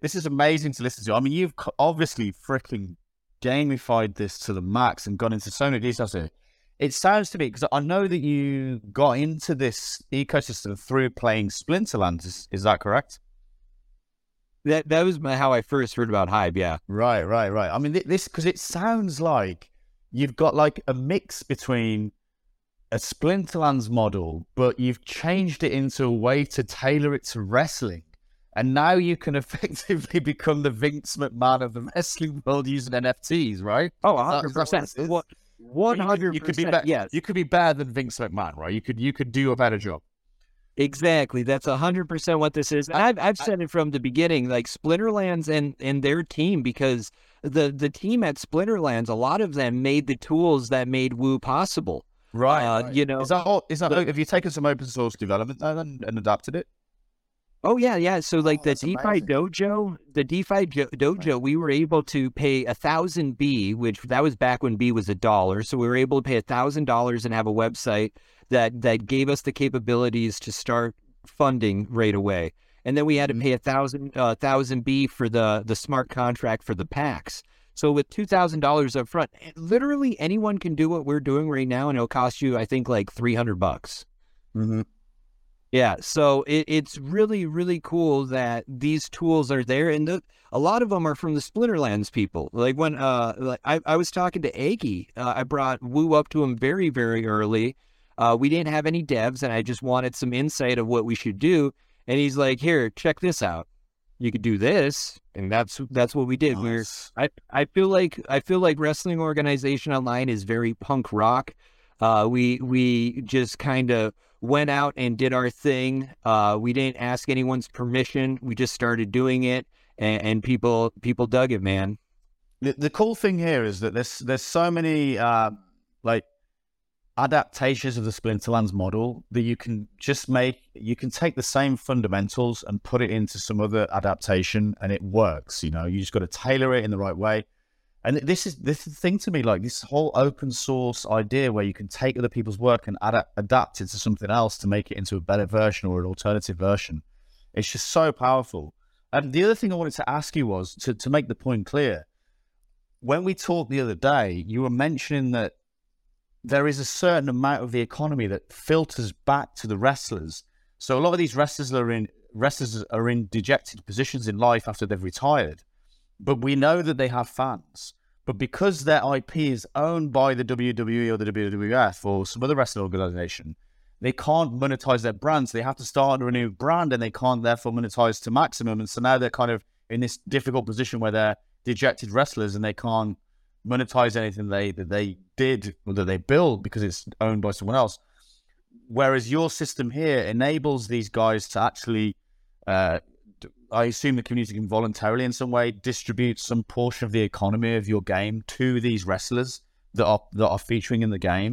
this is amazing to listen to. I mean, you've obviously freaking gamified this to the max and gone into so many details here. It sounds to me because I know that you got into this ecosystem through playing Splinterlands. Is, is that correct? That that was my, how I first heard about Hive. Yeah. Right, right, right. I mean, this because it sounds like you've got like a mix between a Splinterlands model, but you've changed it into a way to tailor it to wrestling. And now you can effectively become the Vince McMahon of the wrestling world using NFTs, right? Oh, 100%. What, one hundred. You could be better. Yes, you could be better than Vince McMahon, right? You could you could do a better job. Exactly. That's hundred percent what this is. And I've I've said it from the beginning, like Splinterlands and and their team, because the the team at Splinterlands, a lot of them made the tools that made Woo possible. Right. Uh, right. You know, is that all, is that? The, have you taken some open source development and, and adapted it? Oh yeah, yeah. So like oh, the DeFi amazing. dojo, the DeFi jo- dojo, we were able to pay a thousand BEE, which that was back when BEE was a dollar. So we were able to pay a thousand dollars and have a website that that gave us the capabilities to start funding right away. And then we had to mm-hmm. pay a thousand uh, thousand BEE for the the smart contract for the packs. So with two thousand dollars up front, literally anyone can do what we're doing right now, and it'll cost you, I think, like three hundred bucks. Mm-hmm. Yeah, so it, it's really, really cool that these tools are there, and the, a lot of them are from the Splinterlands people. Like when uh, like I, I was talking to Aggie, uh, I brought Woo up to him very, very early. Uh, we didn't have any devs, and I just wanted some insight of what we should do. And he's like, "Here, check this out. You could do this," and that's that's what we did. Nice. We're I I feel like I feel like Wrestling Organization Online is very punk rock. Uh, we we just kind of went out and did our thing. Uh, we didn't ask anyone's permission. We just started doing it, and, and people people dug it, man. The, the, cool thing here is that there's there's so many uh, like adaptations of the Splinterlands model that you can just make. You can take the same fundamentals and put it into some other adaptation, and it works. You know, you just got to tailor it in the right way. And this is this is the thing to me, like this whole open source idea where you can take other people's work and ad- adapt it to something else to make it into a better version or an alternative version. It's just so powerful. And the other thing I wanted to ask you was to, to make the point clear. When we talked the other day, you were mentioning that there is a certain amount of the economy that filters back to the wrestlers. So a lot of these wrestlers are in wrestlers are in dejected positions in life after they've retired but we know that they have fans. But because their IP is owned by the WWE or the WWF or some other wrestling organization, they can't monetize their brands. They have to start under a new brand and they can't therefore monetize to maximum. And so now they're kind of in this difficult position where they're dejected wrestlers and they can't monetize anything they that they did or that they build because it's owned by someone else. Whereas your system here enables these guys to actually uh, I assume the community can voluntarily, in some way, distribute some portion of the economy of your game to these wrestlers that are that are featuring in the game.